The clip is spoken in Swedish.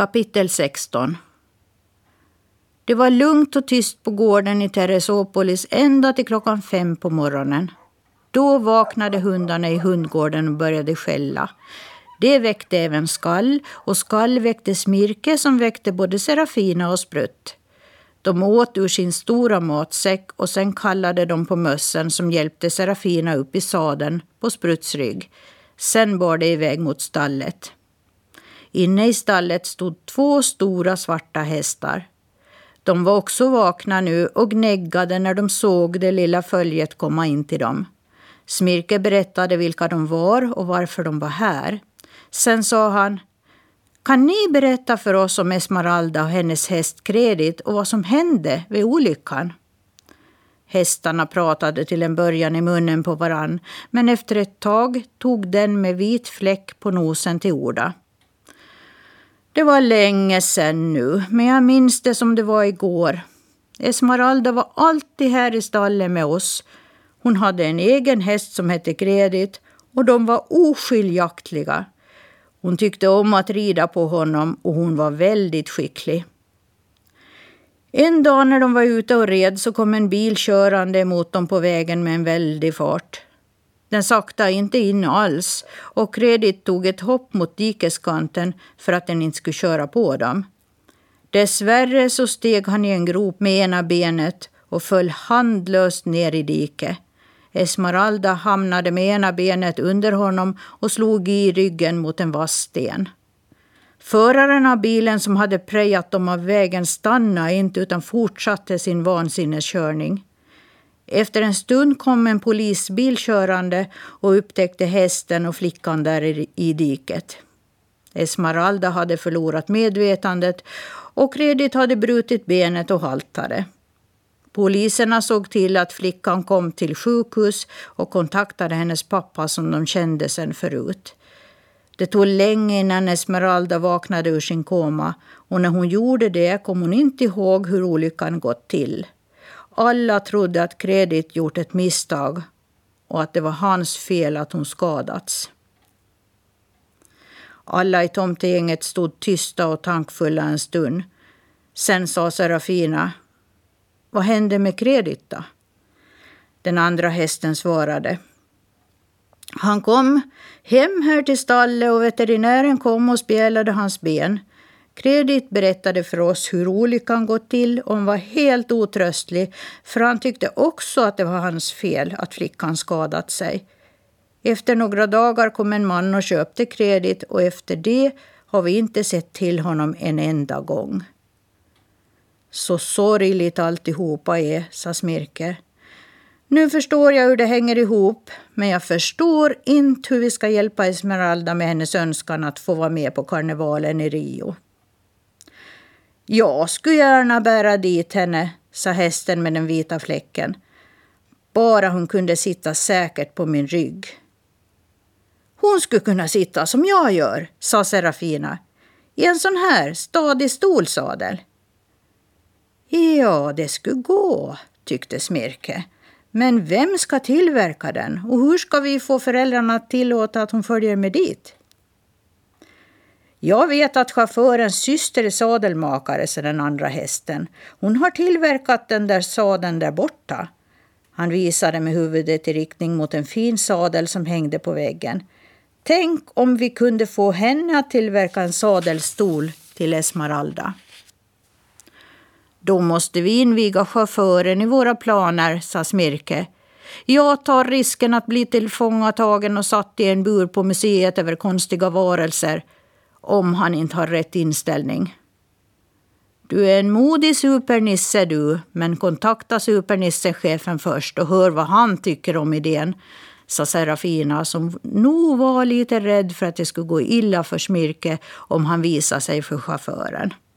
Kapitel 16 Det var lugnt och tyst på gården i Teresopolis ända till klockan fem på morgonen. Då vaknade hundarna i hundgården och började skälla. Det väckte även Skall och Skall väckte Smirke som väckte både Serafina och Sprutt. De åt ur sin stora matsäck och sen kallade de på mössen som hjälpte Serafina upp i sadeln på Sprutts rygg. Sen bar det iväg mot stallet. Inne i stallet stod två stora svarta hästar. De var också vakna nu och gnäggade när de såg det lilla följet komma in till dem. Smirke berättade vilka de var och varför de var här. Sen sa han kan ni berätta för oss om Esmeralda och hennes häst Kredit och vad som hände vid olyckan? Hästarna pratade till en början i munnen på varann men efter ett tag tog den med vit fläck på nosen till orda. Det var länge sen nu, men jag minns det som det var igår. Esmeralda var alltid här i stallet med oss. Hon hade en egen häst som hette Kredit och de var oskiljaktliga. Hon tyckte om att rida på honom och hon var väldigt skicklig. En dag när de var ute och red så kom en bil körande mot dem på vägen med en väldig fart. Den saktade inte in alls och Kredit tog ett hopp mot dikeskanten för att den inte skulle köra på dem. Dessvärre så steg han i en grop med ena benet och föll handlöst ner i diket. Esmeralda hamnade med ena benet under honom och slog i ryggen mot en vass sten. Föraren av bilen som hade prejat dem av vägen stannade inte utan fortsatte sin vansinneskörning. Efter en stund kom en polisbil körande och upptäckte hästen och flickan där i diket. Esmeralda hade förlorat medvetandet och Kredit hade brutit benet och haltade. Poliserna såg till att flickan kom till sjukhus och kontaktade hennes pappa som de kände sedan förut. Det tog länge innan Esmeralda vaknade ur sin koma och när hon gjorde det kom hon inte ihåg hur olyckan gått till. Alla trodde att Kredit gjort ett misstag och att det var hans fel att hon skadats. Alla i tomtegänget stod tysta och tankfulla en stund. Sen sa Serafina vad hände med Kredita? Den andra hästen svarade. Han kom hem här till stallet och veterinären kom och spjälade hans ben. Kredit berättade för oss hur olyckan gått till och hon var helt otröstlig för han tyckte också att det var hans fel att flickan skadat sig. Efter några dagar kom en man och köpte kredit och efter det har vi inte sett till honom en enda gång. Så sorgligt alltihopa är, sa Smirke. Nu förstår jag hur det hänger ihop, men jag förstår inte hur vi ska hjälpa Esmeralda med hennes önskan att få vara med på karnevalen i Rio. Jag skulle gärna bära dit henne, sa hästen med den vita fläcken. Bara hon kunde sitta säkert på min rygg. Hon skulle kunna sitta som jag gör, sa Serafina. I en sån här stadig stolsadel. Ja, det skulle gå, tyckte Smirke. Men vem ska tillverka den och hur ska vi få föräldrarna att tillåta att hon följer med dit? Jag vet att chaufförens syster är sadelmakare, sa den andra hästen. Hon har tillverkat den där sadeln där borta. Han visade med huvudet i riktning mot en fin sadel som hängde på väggen. Tänk om vi kunde få henne att tillverka en sadelstol till Esmeralda. Då måste vi inviga chauffören i våra planer, sa Smirke. Jag tar risken att bli tillfångatagen och satt i en bur på museet över konstiga varelser, om han inte har rätt inställning. Du är en modig supernisse du, men kontakta supernissechefen först och hör vad han tycker om idén, sa Serafina som nog var lite rädd för att det skulle gå illa för Smirke om han visade sig för chauffören.